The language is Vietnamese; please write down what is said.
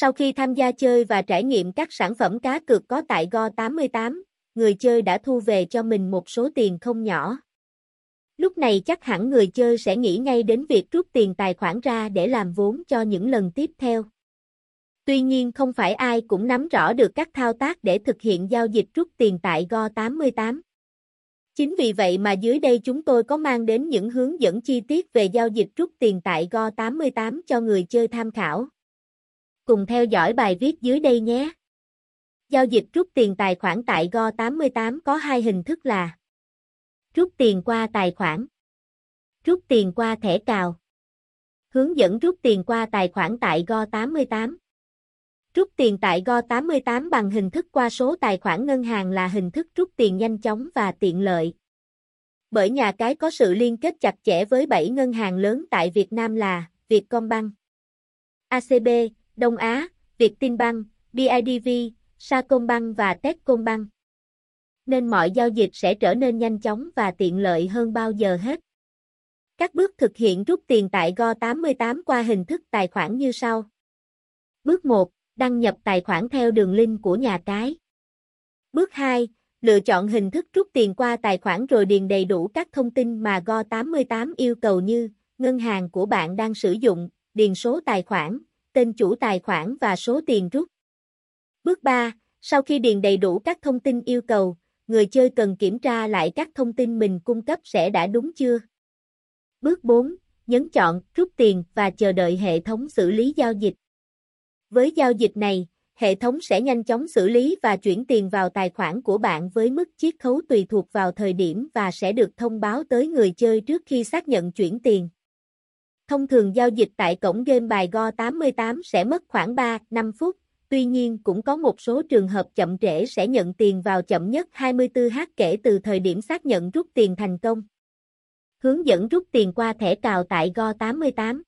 Sau khi tham gia chơi và trải nghiệm các sản phẩm cá cược có tại Go88, người chơi đã thu về cho mình một số tiền không nhỏ. Lúc này chắc hẳn người chơi sẽ nghĩ ngay đến việc rút tiền tài khoản ra để làm vốn cho những lần tiếp theo. Tuy nhiên không phải ai cũng nắm rõ được các thao tác để thực hiện giao dịch rút tiền tại Go88. Chính vì vậy mà dưới đây chúng tôi có mang đến những hướng dẫn chi tiết về giao dịch rút tiền tại Go88 cho người chơi tham khảo. Cùng theo dõi bài viết dưới đây nhé. Giao dịch rút tiền tài khoản tại Go88 có hai hình thức là Rút tiền qua tài khoản Rút tiền qua thẻ cào Hướng dẫn rút tiền qua tài khoản tại Go88 Rút tiền tại Go88 bằng hình thức qua số tài khoản ngân hàng là hình thức rút tiền nhanh chóng và tiện lợi. Bởi nhà cái có sự liên kết chặt chẽ với 7 ngân hàng lớn tại Việt Nam là Vietcombank, ACB, Đông Á, Vietinbank, BIDV, Sacombank và Techcombank. Nên mọi giao dịch sẽ trở nên nhanh chóng và tiện lợi hơn bao giờ hết. Các bước thực hiện rút tiền tại Go88 qua hình thức tài khoản như sau. Bước 1 đăng nhập tài khoản theo đường link của nhà cái. Bước 2, lựa chọn hình thức rút tiền qua tài khoản rồi điền đầy đủ các thông tin mà Go88 yêu cầu như ngân hàng của bạn đang sử dụng, điền số tài khoản, tên chủ tài khoản và số tiền rút. Bước 3, sau khi điền đầy đủ các thông tin yêu cầu, người chơi cần kiểm tra lại các thông tin mình cung cấp sẽ đã đúng chưa. Bước 4, nhấn chọn rút tiền và chờ đợi hệ thống xử lý giao dịch. Với giao dịch này, hệ thống sẽ nhanh chóng xử lý và chuyển tiền vào tài khoản của bạn với mức chiết khấu tùy thuộc vào thời điểm và sẽ được thông báo tới người chơi trước khi xác nhận chuyển tiền. Thông thường giao dịch tại cổng game bài Go88 sẽ mất khoảng 3-5 phút, tuy nhiên cũng có một số trường hợp chậm trễ sẽ nhận tiền vào chậm nhất 24h kể từ thời điểm xác nhận rút tiền thành công. Hướng dẫn rút tiền qua thẻ cào tại Go88